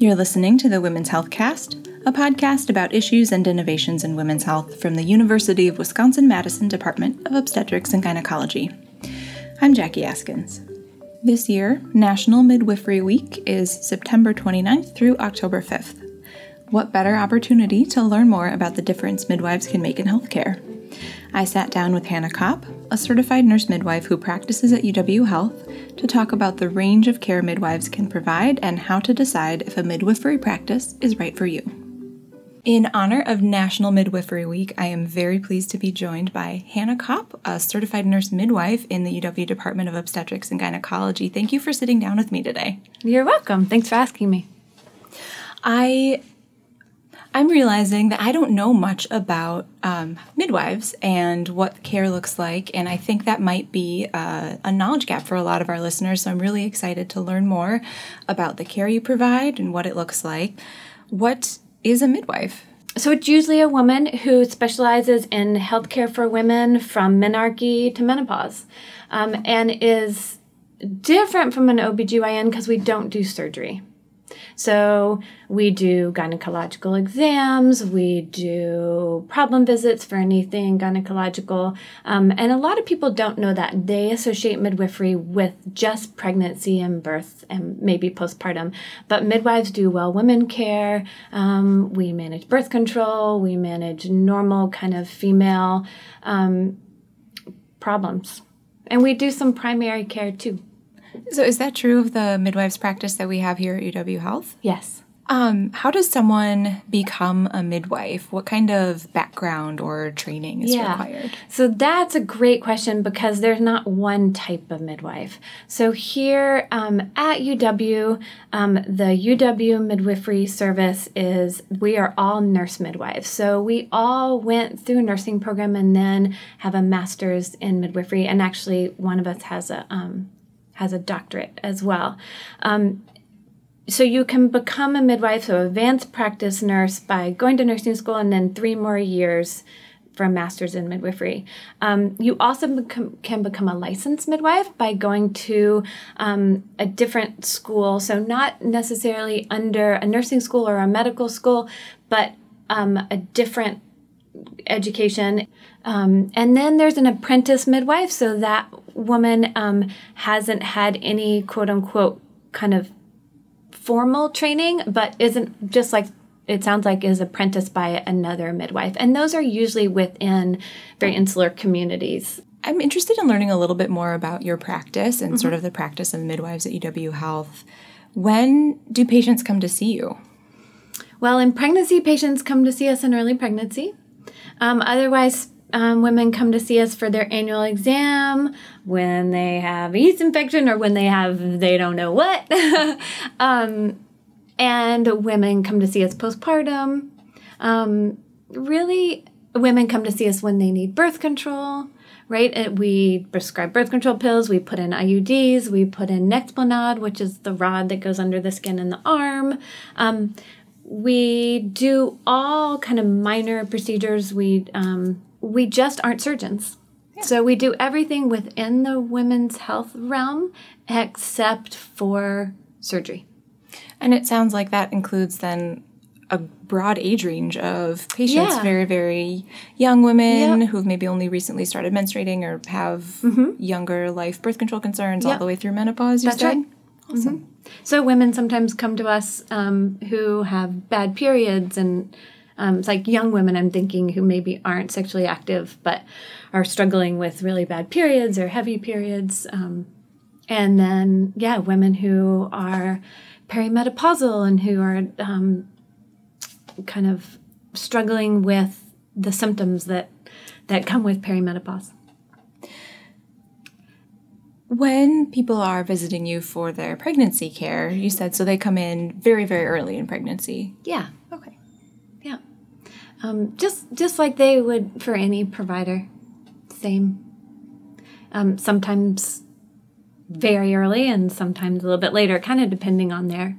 You're listening to the Women's Health Cast, a podcast about issues and innovations in women's health from the University of Wisconsin Madison Department of Obstetrics and Gynecology. I'm Jackie Askins. This year, National Midwifery Week is September 29th through October 5th. What better opportunity to learn more about the difference midwives can make in healthcare? I sat down with Hannah Kopp, a certified nurse midwife who practices at UW Health, to talk about the range of care midwives can provide and how to decide if a midwifery practice is right for you. In honor of National Midwifery Week, I am very pleased to be joined by Hannah Kopp, a certified nurse midwife in the UW Department of Obstetrics and Gynecology. Thank you for sitting down with me today. You're welcome. Thanks for asking me. I I'm realizing that I don't know much about um, midwives and what care looks like, and I think that might be uh, a knowledge gap for a lot of our listeners. So I'm really excited to learn more about the care you provide and what it looks like. What is a midwife? So it's usually a woman who specializes in healthcare for women from menarche to menopause, um, and is different from an OBGYN because we don't do surgery. So we do gynecological exams, we do problem visits for anything gynecological. Um, and a lot of people don't know that. They associate midwifery with just pregnancy and birth and maybe postpartum. But midwives do well women care. Um, we manage birth control, we manage normal kind of female um, problems. And we do some primary care too. So, is that true of the midwives practice that we have here at UW Health? Yes. Um, how does someone become a midwife? What kind of background or training is yeah. required? So that's a great question because there's not one type of midwife. So here um, at UW, um, the UW midwifery service is we are all nurse midwives. So we all went through a nursing program and then have a master's in midwifery, and actually one of us has a um, has a doctorate as well. Um, so you can become a midwife, so advanced practice nurse, by going to nursing school and then three more years for a master's in midwifery. Um, you also become, can become a licensed midwife by going to um, a different school, so not necessarily under a nursing school or a medical school, but um, a different education. Um, and then there's an apprentice midwife, so that woman um, hasn't had any quote unquote kind of formal training, but isn't just like it sounds like is apprenticed by another midwife. And those are usually within very insular communities. I'm interested in learning a little bit more about your practice and mm-hmm. sort of the practice of midwives at UW Health. When do patients come to see you? Well, in pregnancy, patients come to see us in early pregnancy. Um, otherwise, um, women come to see us for their annual exam when they have yeast infection or when they have they don't know what. Um, and women come to see us postpartum. Um, really women come to see us when they need birth control right? We prescribe birth control pills we put in iuds we put in nexplanon which is the rod that goes under the skin in the arm. Um, we do all kind of minor procedures. We um, we just aren't surgeons. Yeah. So we do everything within the women's health realm except for surgery. And it sounds like that includes then a broad age range of patients, yeah. very, very young women yep. who've maybe only recently started menstruating or have mm-hmm. younger life birth control concerns yep. all the way through menopause, you That's said? Right. Awesome. Mm-hmm. So women sometimes come to us um, who have bad periods and um, it's like young women, I'm thinking, who maybe aren't sexually active but are struggling with really bad periods or heavy periods. Um, and then, yeah, women who are perimenopausal and who are um, kind of struggling with the symptoms that that come with perimenopause. When people are visiting you for their pregnancy care, you said so they come in very, very early in pregnancy. Yeah. Okay um, just just like they would for any provider. Same. Um, sometimes very early, and sometimes a little bit later, kind of depending on their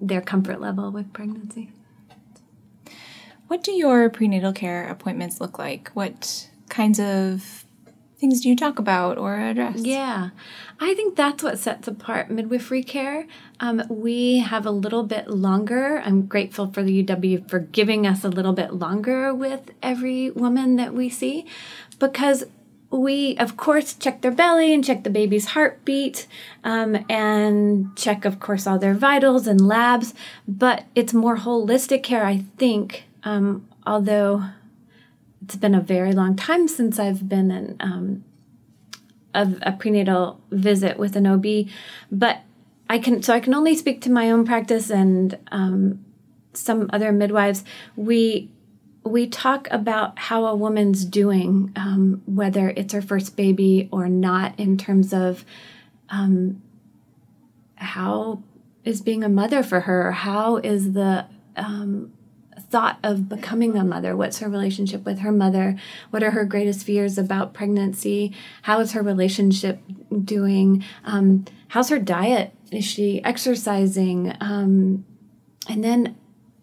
their comfort level with pregnancy. What do your prenatal care appointments look like? What kinds of things do you talk about or address? Yeah, I think that's what sets apart midwifery care. Um, we have a little bit longer. I'm grateful for the UW for giving us a little bit longer with every woman that we see because we, of course, check their belly and check the baby's heartbeat um, and check, of course, all their vitals and labs. But it's more holistic care, I think, um, although it's been a very long time since I've been in um, a, a prenatal visit with an OB, but I can so I can only speak to my own practice and um, some other midwives. We we talk about how a woman's doing, um, whether it's her first baby or not, in terms of um, how is being a mother for her, how is the um, thought of becoming a mother? What's her relationship with her mother? What are her greatest fears about pregnancy? How is her relationship doing? Um, how's her diet? Is she exercising? Um, and then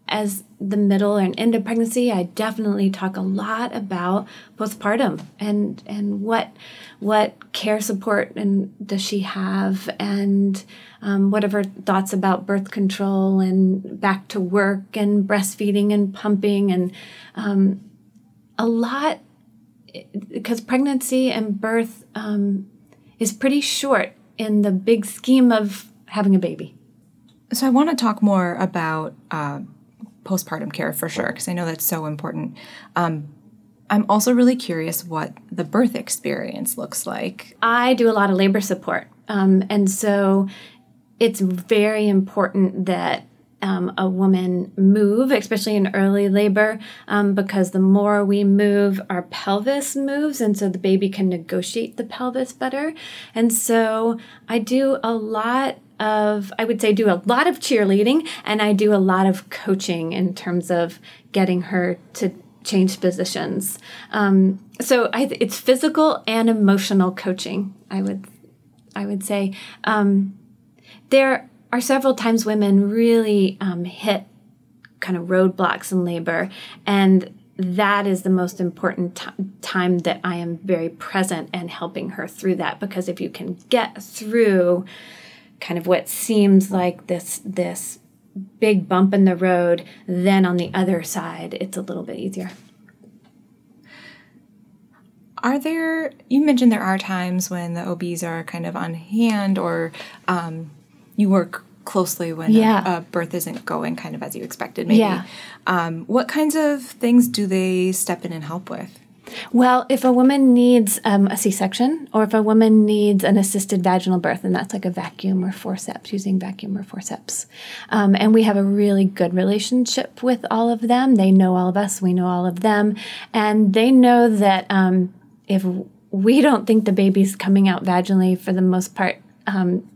as the middle and end of pregnancy, I definitely talk a lot about postpartum and and what what care support and does she have and um, what are her thoughts about birth control and back to work and breastfeeding and pumping and um, a lot because pregnancy and birth um, is pretty short in the big scheme of having a baby. So I want to talk more about. Uh, postpartum care for sure, because I know that's so important. Um, I'm also really curious what the birth experience looks like. I do a lot of labor support. Um, and so it's very important that um, a woman move, especially in early labor, um, because the more we move, our pelvis moves, and so the baby can negotiate the pelvis better. And so I do a lot of, I would say, do a lot of cheerleading and I do a lot of coaching in terms of getting her to change positions. Um, so I, it's physical and emotional coaching. I would, I would say um, there are several times women really um, hit kind of roadblocks in labor, and that is the most important t- time that I am very present and helping her through that. Because if you can get through kind of what seems like this this big bump in the road, then on the other side, it's a little bit easier. Are there, you mentioned there are times when the OBs are kind of on hand or um, you work closely when yeah. a, a, birth isn't going kind of as you expected, maybe. Yeah. Um, what kinds of things do they step in and help with? Well, if a woman needs um, a C section or if a woman needs an assisted vaginal birth, and that's like a vacuum or forceps, using vacuum or forceps. Um, and we have a really good relationship with all of them. They know all of us, we know all of them. And they know that um, if we don't think the baby's coming out vaginally for the most part, um,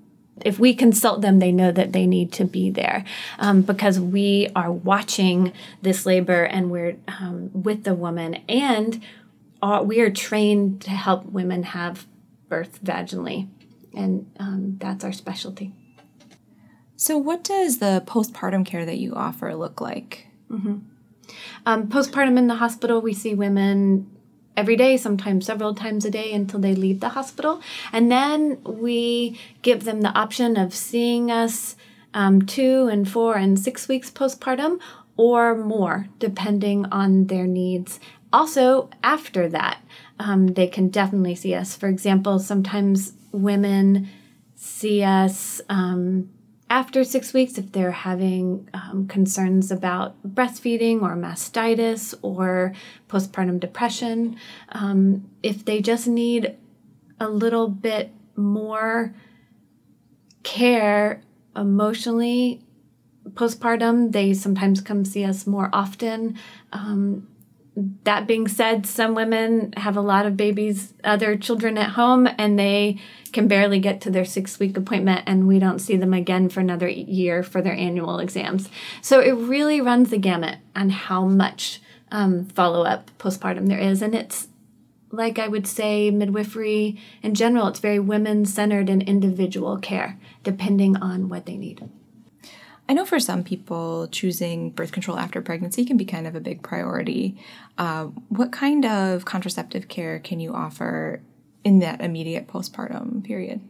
if we consult them, they know that they need to be there um, because we are watching this labor and we're um, with the woman and are, we are trained to help women have birth vaginally, and um, that's our specialty. So, what does the postpartum care that you offer look like? Mm-hmm. Um, postpartum in the hospital, we see women every day, sometimes several times a day until they leave the hospital. And then we give them the option of seeing us um, two and four and six weeks postpartum or more, depending on their needs also, after that, um, they can definitely see us. For example, sometimes women see us um, after six weeks if they're having um, concerns about breastfeeding or mastitis or postpartum depression. Um, if they just need a little bit more care emotionally postpartum, they sometimes come see us more often. Um, that being said, some women have a lot of babies, other children at home, and they can barely get to their six week appointment, and we don't see them again for another year for their annual exams. So it really runs the gamut on how much um, follow up postpartum there is. And it's like I would say, midwifery in general, it's very women centered and individual care, depending on what they need. I know for some people, choosing birth control after pregnancy can be kind of a big priority. Uh, what kind of contraceptive care can you offer in that immediate postpartum period?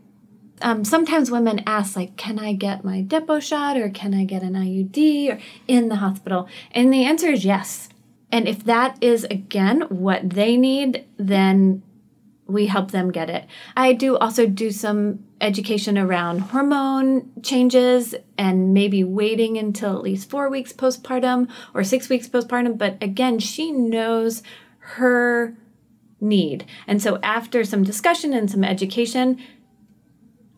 Um, sometimes women ask, like, can I get my Depo shot or can I get an IUD or in the hospital? And the answer is yes. And if that is, again, what they need, then we help them get it. I do also do some education around hormone changes and maybe waiting until at least four weeks postpartum or six weeks postpartum. But again, she knows her need. And so after some discussion and some education,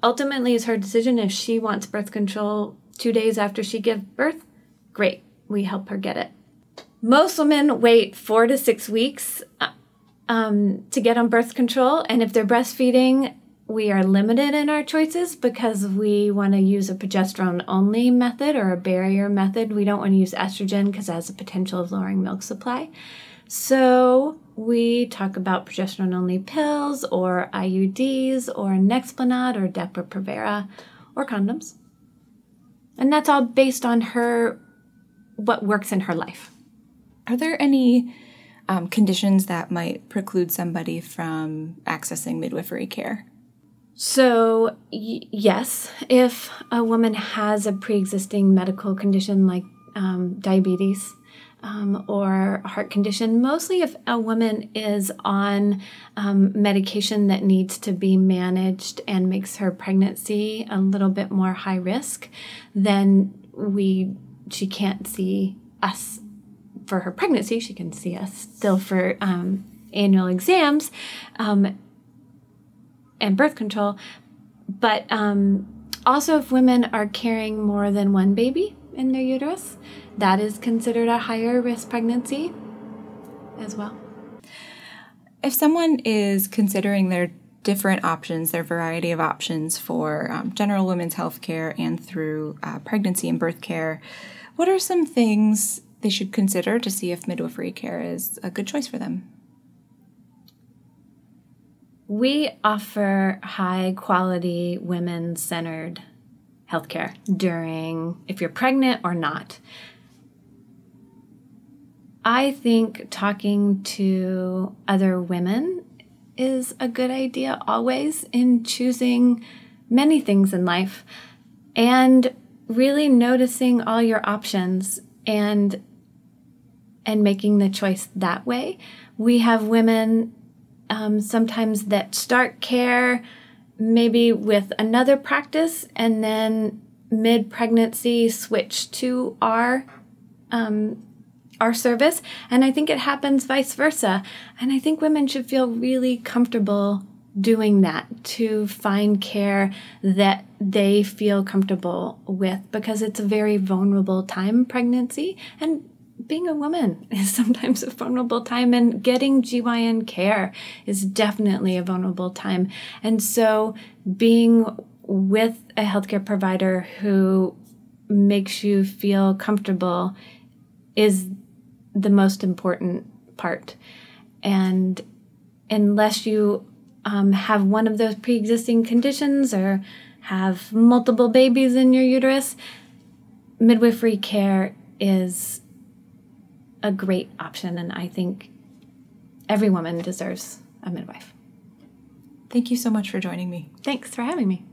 ultimately is her decision if she wants birth control two days after she gives birth. Great, we help her get it. Most women wait four to six weeks uh, um, to get on birth control. And if they're breastfeeding, we are limited in our choices because we want to use a progesterone only method or a barrier method. We don't want to use estrogen because it has potential of lowering milk supply. So we talk about progesterone only pills or IUDs or Nexplanon or Depo-Provera or condoms. And that's all based on her, what works in her life. Are there any um, conditions that might preclude somebody from accessing midwifery care? So, y- yes, if a woman has a pre existing medical condition like um, diabetes um, or heart condition, mostly if a woman is on um, medication that needs to be managed and makes her pregnancy a little bit more high risk, then we she can't see us for her pregnancy, she can see us still for um, annual exams um, and birth control. But um, also, if women are carrying more than one baby in their uterus, that is considered a higher risk pregnancy as well. If someone is considering their different options, their variety of options for um, general women's health care and through uh, pregnancy and birth care, what are some things they should consider to see if midwifery care is a good choice for them? We offer high quality women centered healthcare during if you're pregnant or not. I think talking to other women is a good idea always in choosing many things in life and really noticing all your options and and making the choice that way. We have women um, sometimes that start care maybe with another practice and then mid pregnancy switch to our um, our service and i think it happens vice versa and i think women should feel really comfortable doing that to find care that they feel comfortable with because it's a very vulnerable time pregnancy and being a woman is sometimes a vulnerable time, and getting GYN care is definitely a vulnerable time. And so, being with a healthcare provider who makes you feel comfortable is the most important part. And unless you um, have one of those pre existing conditions or have multiple babies in your uterus, midwifery care is a great option, and I think every woman deserves a midwife. Thank you so much for joining me. Thanks for having me.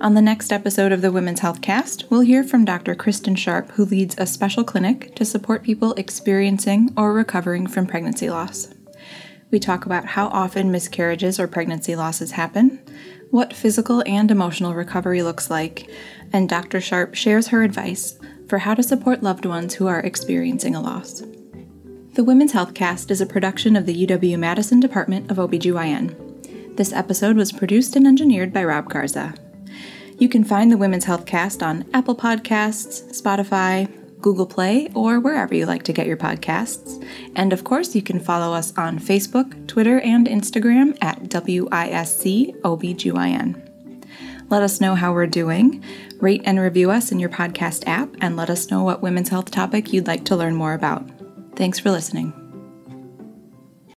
On the next episode of the Women's Health Cast, we'll hear from Dr. Kristen Sharp, who leads a special clinic to support people experiencing or recovering from pregnancy loss. We talk about how often miscarriages or pregnancy losses happen, what physical and emotional recovery looks like, and Dr. Sharp shares her advice for how to support loved ones who are experiencing a loss. The Women's Health Cast is a production of the UW Madison Department of OBGYN. This episode was produced and engineered by Rob Garza. You can find the Women's Health Cast on Apple Podcasts, Spotify, Google Play, or wherever you like to get your podcasts. And of course, you can follow us on Facebook, Twitter, and Instagram at WISC OBGYN. Let us know how we're doing. Rate and review us in your podcast app, and let us know what women's health topic you'd like to learn more about. Thanks for listening.